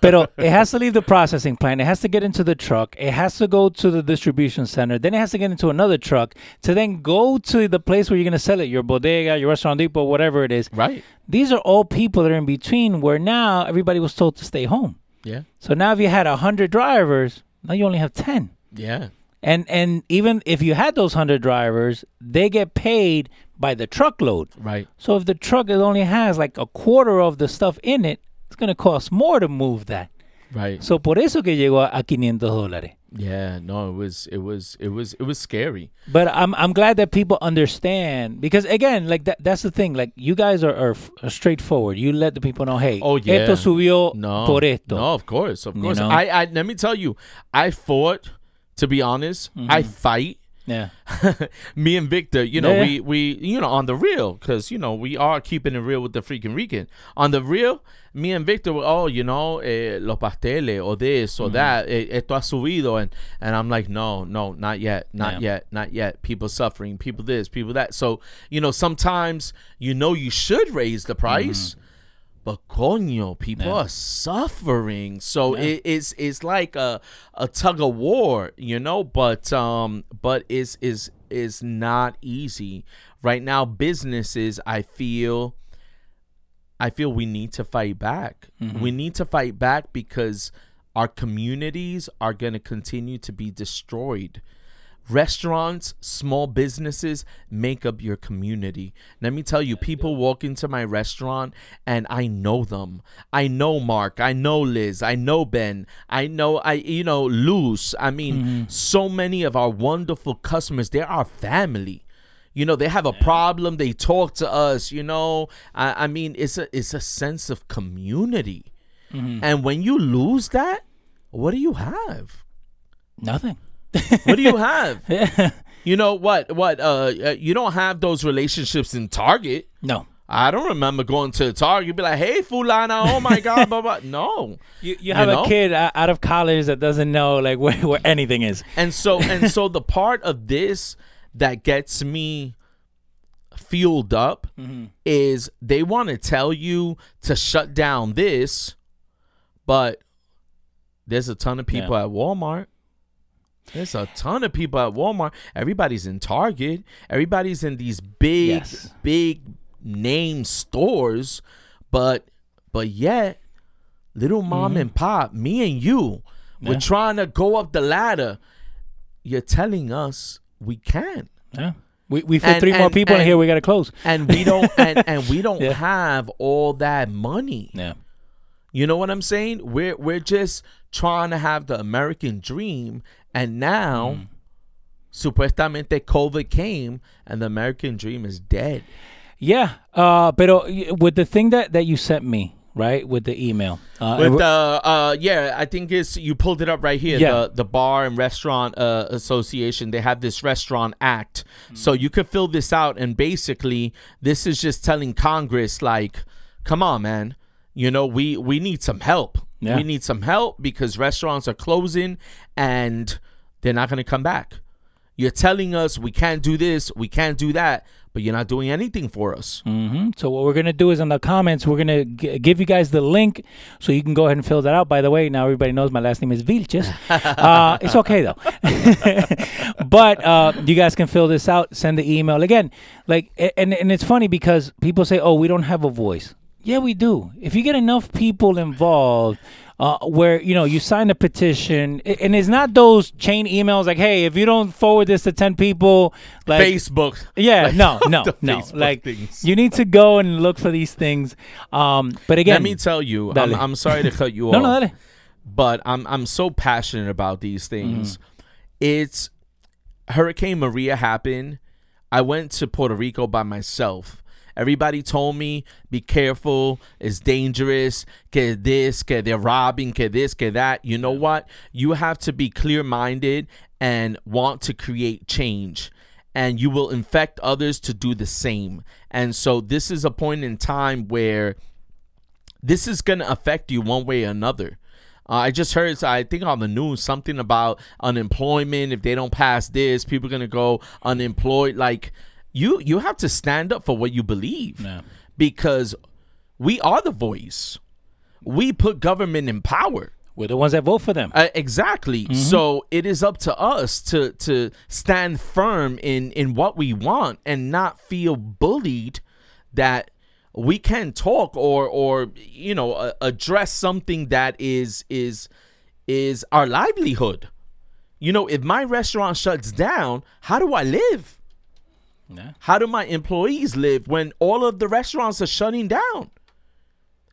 But it has to leave the processing plant. It has to get into the truck. It has to go to the distribution center. Then it has to get into another truck to then go to the place where you're going to sell it, your bodega, your restaurant depot, whatever it is. right These are all people that are in between where now everybody was told to stay home. yeah So now if you had 100 drivers, now you only have 10. yeah And and even if you had those 100 drivers, they get paid by the truckload. right So if the truck only has like a quarter of the stuff in it, it's going to cost more to move that. right So por eso que llegó a, a 500 dólares. yeah no it was it was it was it was scary But I'm I'm glad that people understand because again, like that that's the thing. Like you guys are, are, are straightforward. You let the people know, hey, Oh, yeah. esto subió no por esto. no of course of You course know? I, I let me tell you i fought to be honest i Mm-hmm. fight Yeah. me and Victor, you know, Yeah. we we you know on the real because you know we are keeping it real with the freaking Rican. On the real, me and Victor were oh you know eh, los pasteles or this Mm-hmm. or that eh, esto ha subido and and I'm like no no not yet not Yeah. yet not yet people suffering people this people that so you know sometimes you know you should raise the price. But coño, people Mm-hmm. Yeah. are suffering. So it, it's it's like a a tug of war, you know. But um, but it's is is not easy right now. Businesses, I feel, I feel we need to fight back. We need to fight back because our communities are going to continue to be destroyed. Restaurants, small businesses make up your community. Let me tell you, people walk into my restaurant and I know them. I know Mark, I know Liz, I know Ben, I know I you know Luz. I mean, mm-hmm. so many of our wonderful customers, they're our family. You know, they have a problem, they talk to us, you know. I, I mean, it's a it's a sense of community. Mm-hmm. And when you lose that, what do you have? Nothing. What do you have? Yeah. You know what? What? Uh, uh, you don't have those relationships in Target. no. I don't remember going to Target. Be like, hey, Fulana, oh my god, blah blah. No, You, you have know? a kid out of college that doesn't know like where, where anything is. and so and so the part of this that gets me fueled up is they want to tell you to shut down this, but there's a ton of people at Walmart. There's a ton of people at Walmart. Everybody's in Target. Everybody's in these big, Yes. big name stores, but but yet, little mom mm-hmm. and pop, me and you, we're trying to go up the ladder. You're telling us we can't. Yeah. We we fit And- three more and- people in here. We got to close. and we don't and, and we don't Yeah. have all that money. Yeah. You know what I'm saying? We're we're just trying to have the American dream, and now, Mm. supuestamente, COVID came, and the American dream is dead. Yeah. Uh, y- with the thing that, that you sent me, right? With the email. Uh, With the uh yeah, I think it's you pulled it up right here. Yeah. The the bar and restaurant uh, association they have this restaurant act, so you could fill this out, and basically this is just telling Congress like, come on, man, you know we we need some help. Yeah. We need some help because restaurants are closing and they're not gonna come back. You're telling us we can't do this, we can't do that, but you're not doing anything for us. hmm So what we're gonna do is in the comments we're gonna g- give you guys the link so you can go ahead and fill that out. By the way, now everybody knows my last name is Vilches. uh, it's okay though, but uh, you guys can fill this out. Send the email again. Like and and it's funny because people say, "Oh, we don't have a voice." Yeah, we do. If you get enough people involved, uh, where you know you sign a petition, and it's not those chain emails like, "Hey, if you don't forward this to ten people, like Facebook. yeah, Like, no, no, no. Facebook Like things. you need to go and look for these things. Um, but again, Let me tell you, I'm, I'm sorry to cut you no, off. no, dale. but I'm I'm so passionate about these things. Mm-hmm. It's Hurricane Maria happened. I went to Puerto Rico by myself. Everybody told me, be careful, it's dangerous, que this, que they're robbing, que this, que that. You know what? You have to be clear minded and want to create change. And you will infect others to do the same. And so this is a point in time where this is going to affect you one way or another. Uh, I just heard, I think on the news, something about unemployment. If they don't pass this, people are going to go unemployed. Like, you, you have to stand up for what you believe Yeah. because we are the voice. We put government in power. We're the ones that vote for them. Uh, exactly. So it is up to us to to stand firm in in what we want and not feel bullied that we can talk or or you know uh, address something that is is is our livelihood. You know, if my restaurant shuts down, how do I live? Yeah. How do my employees live when all of the restaurants are shutting down?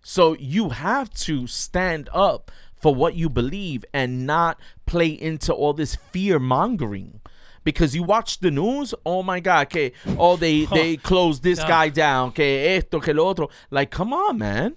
So you have to stand up for what you believe and not play into all this fear mongering. Because you watch the news, oh my God, okay, oh they they closed this guy down, okay, esto, que lo otro. Like, come on, man.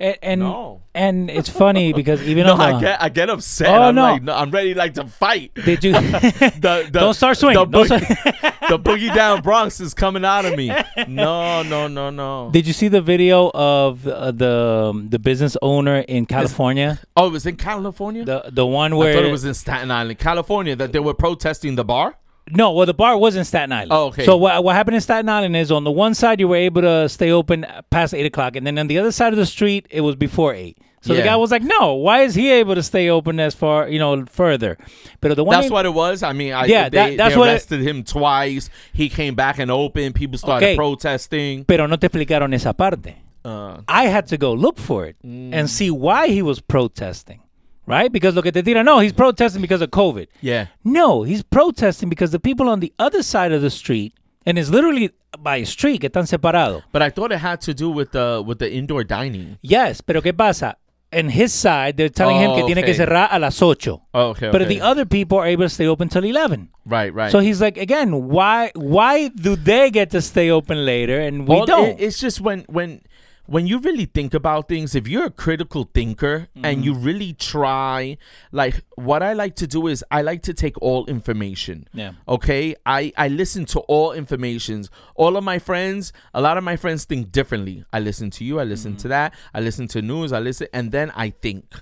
And and, No. and it's funny because even No, on I get I get upset. Oh, I'm no. like, no, I'm ready like to fight. did you The, the, don't start swinging? The boogie, start- the boogie down Bronx is coming out of me. No, no, no, no. did you see the video of uh, the the business owner in California? Oh, it was in California. The the one where I thought it was in Staten Island, California, that they were protesting the bar. No, well, the bar was in Staten Island. Oh, okay. So what, what happened in Staten Island is on the one side you were able to stay open past eight o'clock, and then on the other side of the street it was before eight. So the guy was like, "No, why is he able to stay open as far you know further?" But the one That's thing- what it was. I mean, I, Yeah, they, that- that's they what it- arrested him twice. He came back and opened. People started Okay. protesting. Pero no te explicaron esa parte. Uh, I had to go look for it Mm. and see why he was protesting, right? Because look at the tira, no, he's protesting because of COVID. yeah, No, he's protesting because the people on the other side of the street, and it's literally by a street que están separados. but I thought it had to do with the with the indoor dining. Yes, pero ¿qué pasa? In his side, they're telling him que Oh, tiene que okay. cerrar a las ocho. Oh, okay, But okay. the other people are able to stay open till 11. right, right. So he's like, again, why why do they get to stay open later and we Well, don't? it- it's just when when when you really think about things, if you're a critical thinker and you mm-hmm. really try, like what I like to do is I like to take all information. Yeah. Okay. I I listen to all informations. All of my friends, a lot of my friends think differently. I listen to you. I listen mm-hmm. to that. I listen to news. I listen, and then I think,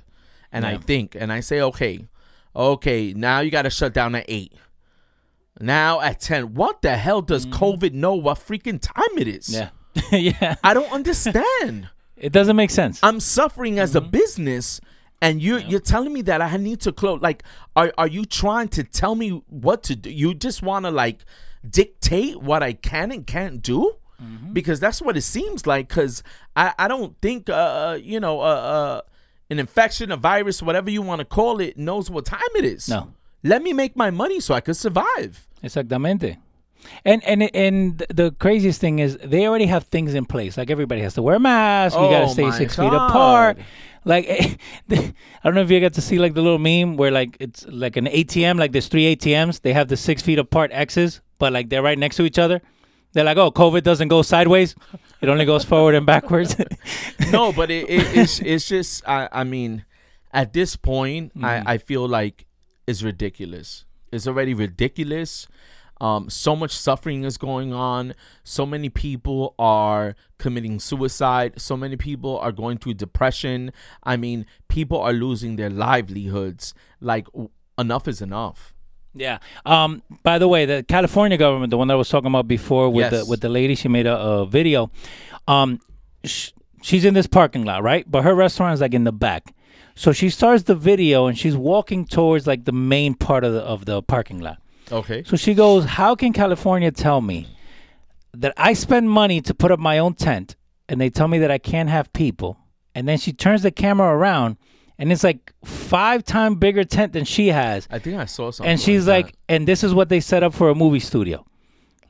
and I think, and I say, okay, okay, now you got to shut down at eight. Now at 10. What the hell does mm-hmm. COVID know what freaking time it is? yeah. yeah. I don't understand. It doesn't make sense. I'm suffering as a business and you're you're telling me that I need to close like are are you trying to tell me what to do? You just want to like dictate what I can and can't do? Because that's what it seems like cuz I I don't think uh you know uh, uh an infection, a virus, whatever you want to call it, knows what time it is. No. Let me make my money so I could survive. Exactamente. And and and the craziest thing is they already have things in place. Like everybody has to wear a mask. you got to Oh stay my six feet apart. Like I don't know if you got to see like the little meme where like it's like an ATM. Like there's three ATMs. They have the six feet apart X's, but like they're right next to each other. They're like, oh, COVID doesn't go sideways; it only goes forward and backwards. no, but it, it, it's it's just I, I mean, at this point, Mm-hmm. I, I feel like it's ridiculous. It's already ridiculous. Um, so much suffering is going on. So many people are committing suicide. So many people are going through depression. I mean, people are losing their livelihoods. Like, enough is enough. Yeah. Um. By the way, the California government, the one that I was talking about before, with Yes. the with the lady, she made a, a video. Um, sh- she's in this parking lot, right? But her restaurant is like in the back. So she starts the video and she's walking towards like the main part of the of the parking lot. Okay. So she goes, "How can California tell me that I spend money to put up my own tent, and they tell me that I can't have people?" And then she turns the camera around, and it's like five time bigger tent than she has I think I saw something. and she's like, and this is what they set up for a movie studio.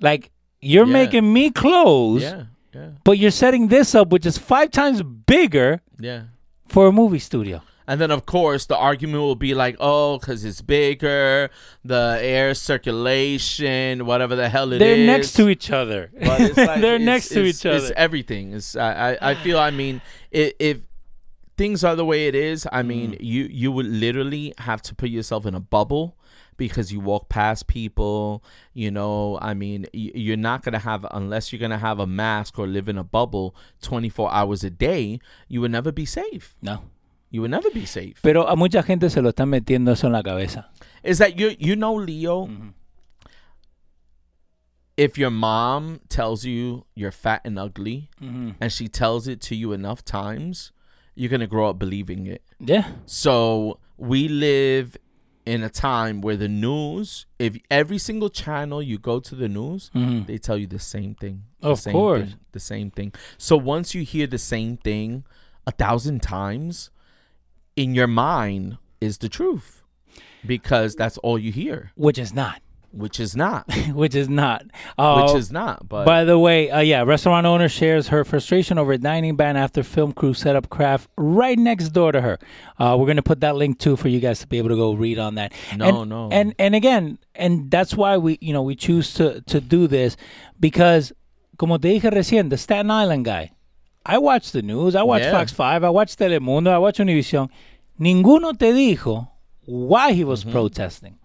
Like, you're Yeah. making me close, yeah, yeah, but you're setting this up, which is five times bigger yeah. for a movie studio. And then, of course, the argument will be like, oh, because it's bigger, the air circulation, whatever the hell it is. They're next to each other. But it's like- They're it's- next to it's- each other. It's everything. It's, I, I, I feel, I mean, if, if things are the way it is, I mean, Mm. you, you would literally have to put yourself in a bubble because you walk past people, you know, I mean, y- you're not going to have, unless you're going to have a mask or live in a bubble 24 hours a day, you would never be safe. no. You would never be safe. Pero a mucha gente se lo están metiendo eso en la cabeza. is that you you know Leo Mm-hmm. if your mom tells you you're fat and ugly Mm-hmm. and she tells it to you enough times you're going to grow up believing it Yeah. so we live in a time where the news if every single channel you go to the news Mhm. they tell you the same thing the Of same course. thing, the same thing so once you hear the same thing a thousand times in your mind is the truth because that's all you hear Which is not. which is not Which is not. Uh, which is not but By the way, uh, yeah, restaurant owner shares her frustration over a dining ban after film crew set up craft right next door to her. Uh, we're gonna put that link too for you guys to be able to go read on that. No, and, no. And and again, and that's why we you know we choose to to do this because, como te dije recién, the Staten Island guy. I watch the news. I watch Yeah. Fox Five. I watch Telemundo. I watch Univision. Ninguno te dijo why he Mm-hmm. was protesting.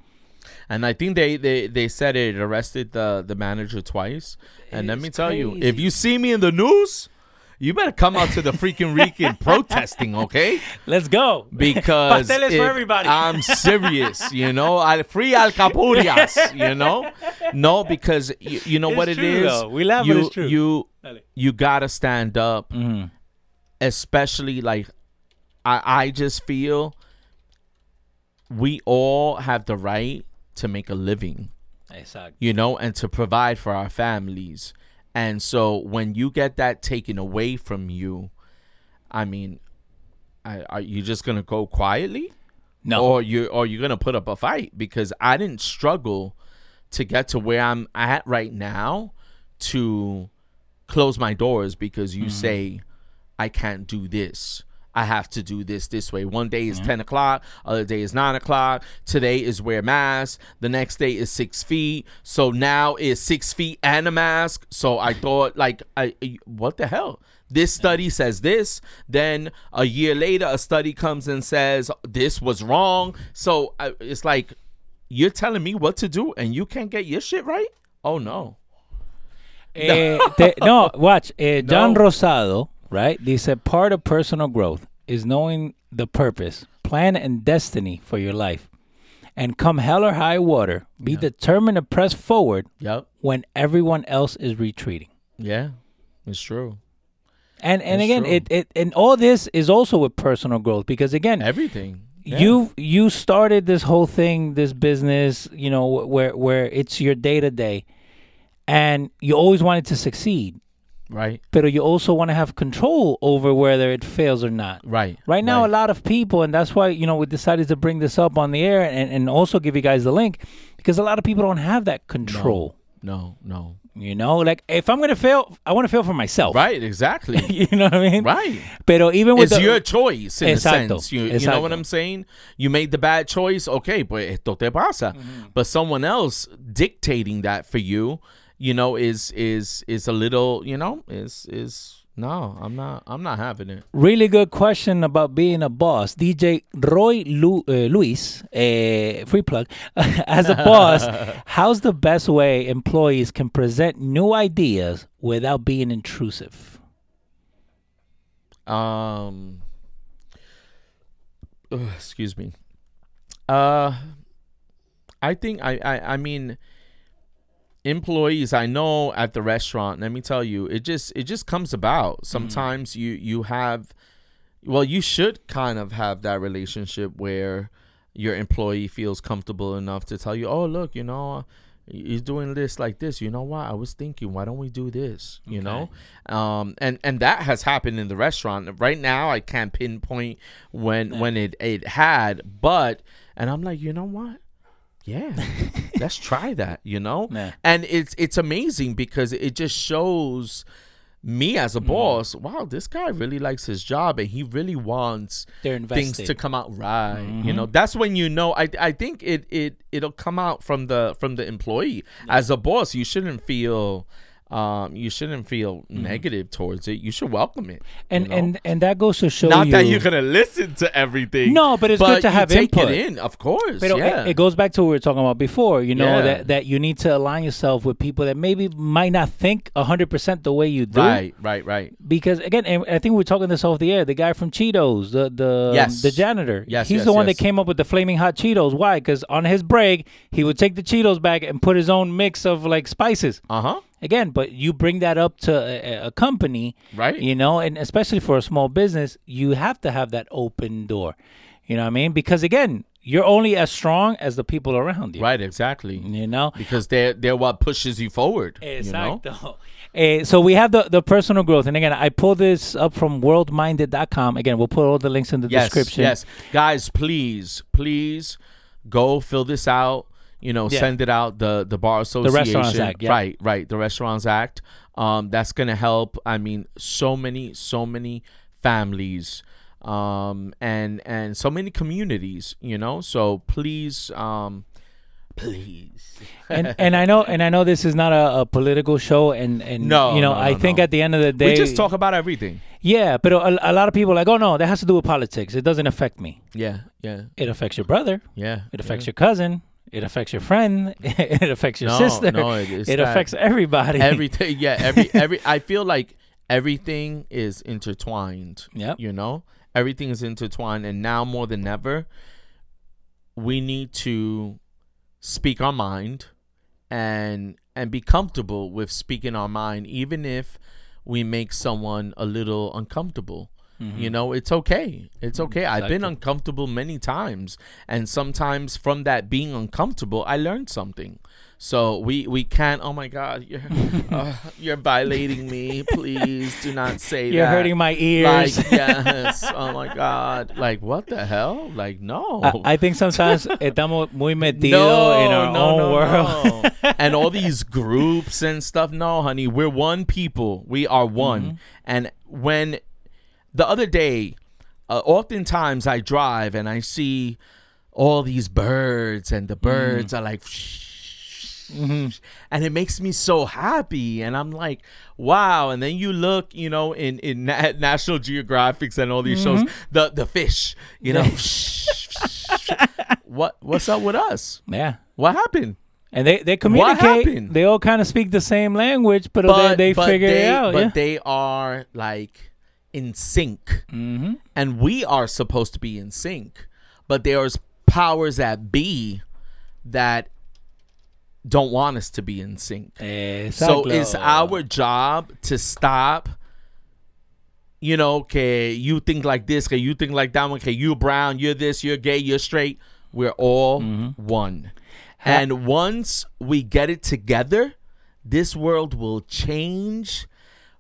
and i think they they they said it arrested the the manager twice and let me tell you if you see me in the news you better come out to the freaking Rican protesting okay Let's go because Pasteles for everybody. I'm serious, you know. Al free alcapurrias, you know. No, because you, you know It's what it true, is. though. We laugh, but you, it's true. You. You gotta stand up, Mhm. especially like I I just feel we all have the right to make a living Exacto. you know, and to provide for our families. And so when you get that taken away from you, I mean, I, are you just gonna go quietly, No. or you or you're gonna put up a fight? Because I didn't struggle to get to where I'm at right now to close my doors because you mm-hmm. say I can't do this. I have to do this this way. One day is mm-hmm. 10 o'clock, other day is 9 o'clock. Today is wear mask. The next day is six feet. So now is six feet and a mask. So I thought, like, I, I- what the hell? This study says this. Then a year later, a study comes and says this was wrong. So I, it's like, you're telling me what to do and you can't get your shit right? Oh, no. Eh, te- no, watch. Eh, John No. Rosado, right? Dice part of personal growth is knowing the purpose, plan, and destiny for your life. And come hell or high water, be determined to press forward Yep. when everyone else is retreating. Yeah. It's true. And and That's again, true. it, it and all this is also with personal growth because again, Everything. Yeah. you you started this whole thing, this business, you know, where where it's your day to day, and you always wanted to succeed. Right. but you also want to have control over whether it fails or not. Right. Right now, a lot of people, and that's why you know we decided to bring this up on the air and, and also give you guys the link because a lot of people don't have that control. No, no. You know, like if I'm gonna fail, I want to fail for myself. Right, exactly. you know what I mean? right. But even with It's the, your choice in Exacto, a sense. You, you know what. I'm saying? You made the bad choice. Okay, pues esto te pasa. Mm-hmm. But someone else dictating that for you, you know, is is is a little, you know, is is no, I'm not. I'm not having it. Really good question about being a boss. DJ Roy Lu- uh, Luis, uh, free plug. As a boss, how's the best way employees can present new ideas without being intrusive? Um. ugh, excuse me. Uh, I think I I I mean employees i know at the restaurant let me tell you it just it just comes about. Sometimes you you have well you should kind of have that relationship where your employee feels comfortable enough to tell you oh look you know he's doing this like this. You know what? I was thinking why don't we do this? You know? Um and and that has happened in the restaurant. Right now i can't pinpoint when when it it had but and i'm like you know what yeah let's try that you know Yeah. and it's it's amazing because it just shows me as a Mm-hmm. boss wow this guy really likes his job and he really wants things to come out right Mm-hmm. you know that's when you know i i think it it it'll come out from the from the employee as a boss you shouldn't feel um you shouldn't feel negative towards it you should welcome it Mm-hmm. and you know? and and that goes to show not you that you're gonna listen to everything No, but it's good to have take input. it in of course But it- yeah it, goes back to what we were talking about before. You know Yeah. that that you need to align yourself with people that maybe might not think hundred percent the way you do. right right right Because again, and I think we were talking this off the air. The guy from Cheetos, the the Yes. the janitor. Yes, he's yes, the one yes. that came up with the flaming hot Cheetos. Why? Because on his break, he would take the Cheetos bag and put his own mix of like spices. uh-huh Again, but you bring that up to a, a company, Right. You know, and especially for a small business, you have to have that open door. You know what I mean? Because again, you're only as strong as the people around you. right exactly You know. because they're they're what pushes you forward you know. Eh, so we have the, the personal growth. And again, I pulled this up from worldminded.com. Again, we'll put all the links in the yes description. yes guys please please go fill this out you know Yeah. send it out the the bar association. Restaurants Act, yeah. right right the restaurants act. Um that's gonna help i mean so many so many families um and and so many communities you know? So please um please. And and I know and I know this is not a, a political show and and No, you know no, I no, think at the end of the day we just talk about everything. Yeah but a, a lot of people are like oh no that has to do with politics. It doesn't affect me. Yeah yeah. It affects your brother. Yeah it affects your cousin it affects your friend it affects your No, sister no, it it affects everybody. everything yeah every every i feel like everything is intertwined Yeah. you know? Everything is intertwined and now more than ever we need to speak our mind and and be comfortable with speaking our mind even if we make someone a little uncomfortable you know it's okay. It's okay. I've been uncomfortable many times and sometimes from that being uncomfortable i learned something. So we we can't oh my god you're uh, you're violating me. Please do not say that. you're hurting my ears. Like yes. Oh my god. Like what the hell? Like no. I, I think sometimes estamos muy metidos in our own world. No. and all these groups and stuff. No, honey, we're one people. We are one. Mm-hmm. And when the other day, uh, oftentimes I drive and I see all these birds, and the Mm-hmm. birds are like. And it makes me so happy, and I'm like, "Wow!" And then you look, you know, in in Na- National Geographics and all these shows, the the fish, you know, what what's up with us? yeah What happened? And they, they communicate. happened? They all kind of speak the same language, but, But they, they but figure they, it out. But yeah. they are like in sync, mm-hmm. and we are supposed to be in sync. But there's powers that be that don't want us to be in sync. So it's our job to stop. You know, okay, you think like this, okay, you think like that one, okay, you brown, you're this, you're gay, you're straight. We're all Mm-hmm. one. And once we get it together, this world will change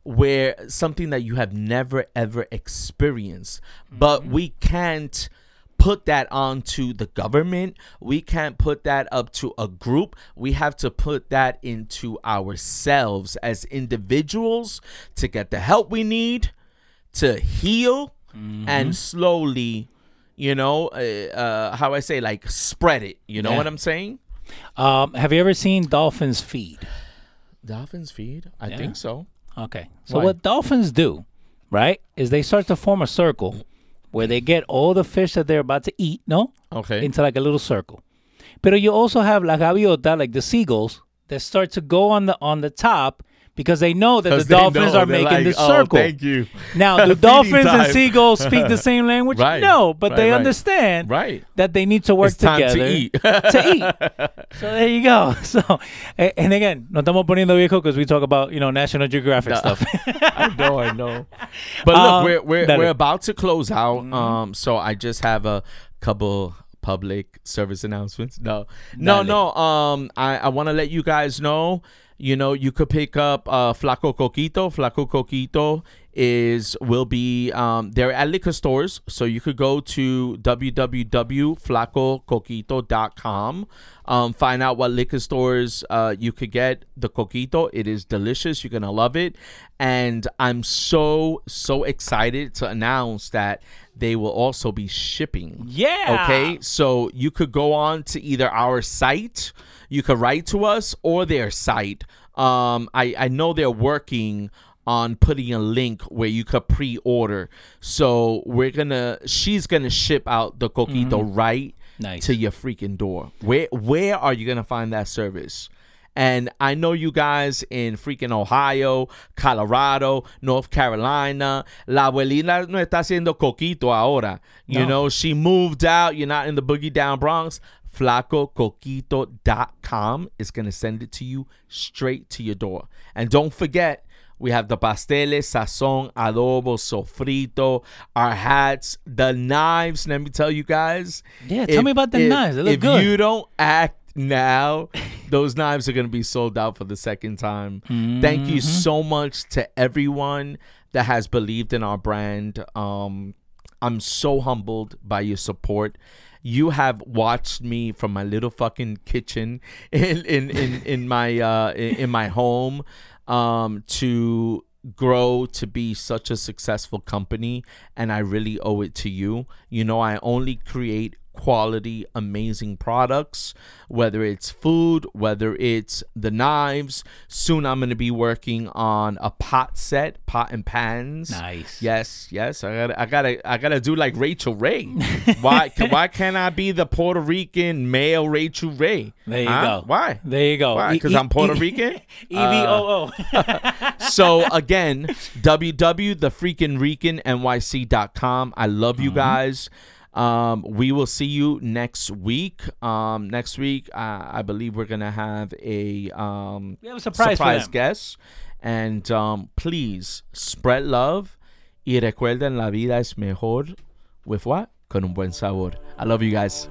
where something that you have never ever experienced. But we can't put that onto the government. We can't put that up to a group. We have to put that into ourselves as individuals to get the help we need to heal and slowly, you know, uh, uh, how I say, like spread it. You know Yeah. what I'm saying? Um, have you ever seen dolphins feed? Dolphins feed? I Yeah. think so. Okay. So Why? what dolphins do, right, is they start to form a circle where they get all the fish that they're about to eat, no, Okay. into like a little circle. But you also have la gaviota, like the seagulls, that start to go on the on the top because they know that the dolphins are making like, this "Oh, circle. thank you. Now, do dolphins and seagulls speak the same language? Right. No, but Right, they right. understand Right. that they need to work It's time together to eat. to eat. So there you go. So, and again, no estamos poniendo viejo because we talk about you know National Geographic stuff. I know, I know. But look, Um, we're we're we're about to close out. Mm-hmm. Um, so I just have a couple public service announcements. No, no, Dale. no. Um, I I want to let you guys know. You know, you could pick up uh Flaco Coquito. Flaco Coquito is will be um they're at liquor stores, so you could go to www.flacocoquito.com. Um, find out what liquor stores uh you could get the coquito. It is delicious. You're gonna love it, and I'm so so excited to announce that they will also be shipping. Yeah. Okay, so you could go on to either our site, you could write to us, or their site. Um, I I know they're working on putting a link where you could pre-order. So we're gonna, she's gonna ship out the coquito right Nice. to your freaking door. Where where are you gonna find that service? And I know you guys in freaking Ohio, Colorado, North Carolina. La abuelita no está haciendo coquito ahora. You No. know, she moved out. You're not in the boogie down Bronx. FlacoCoquito.com is going to send it to you straight to your door. And don't forget, we have the pasteles, sazon, adobo, sofrito, our hats, the knives. Let me tell you guys. Yeah, tell me about the knives. They look if good. you don't act now, those knives are going to be sold out for the second time. Thank you Mm-hmm. so much to everyone that has believed in our brand. Um, I'm so humbled by your support. You have watched me from my little fucking kitchen in in in, in my uh in, in my home um to grow to be such a successful company and I really owe it to you. You know, I only create quality amazing products whether it's food whether it's the knives soon i'm going to be working on a pot set pot and pans Nice. Yes, yes. I gotta, I gotta, I gotta do like Rachael Ray. why, ca- why can't I be the Puerto Rican male Rachael Ray? There you Huh? go. Why? There you go. Why? Because e- I'm Puerto e- Rican. E V O O. so again, www.thefreakinricannyc.com. I love Mm-hmm. you guys. Um, we will see you next week. Um, next week, uh, I believe we're gonna have a um We have a surprise them. guest, and um, please spread love. Y recuerden, la vida es mejor with what? Con un buen sabor. I love you guys.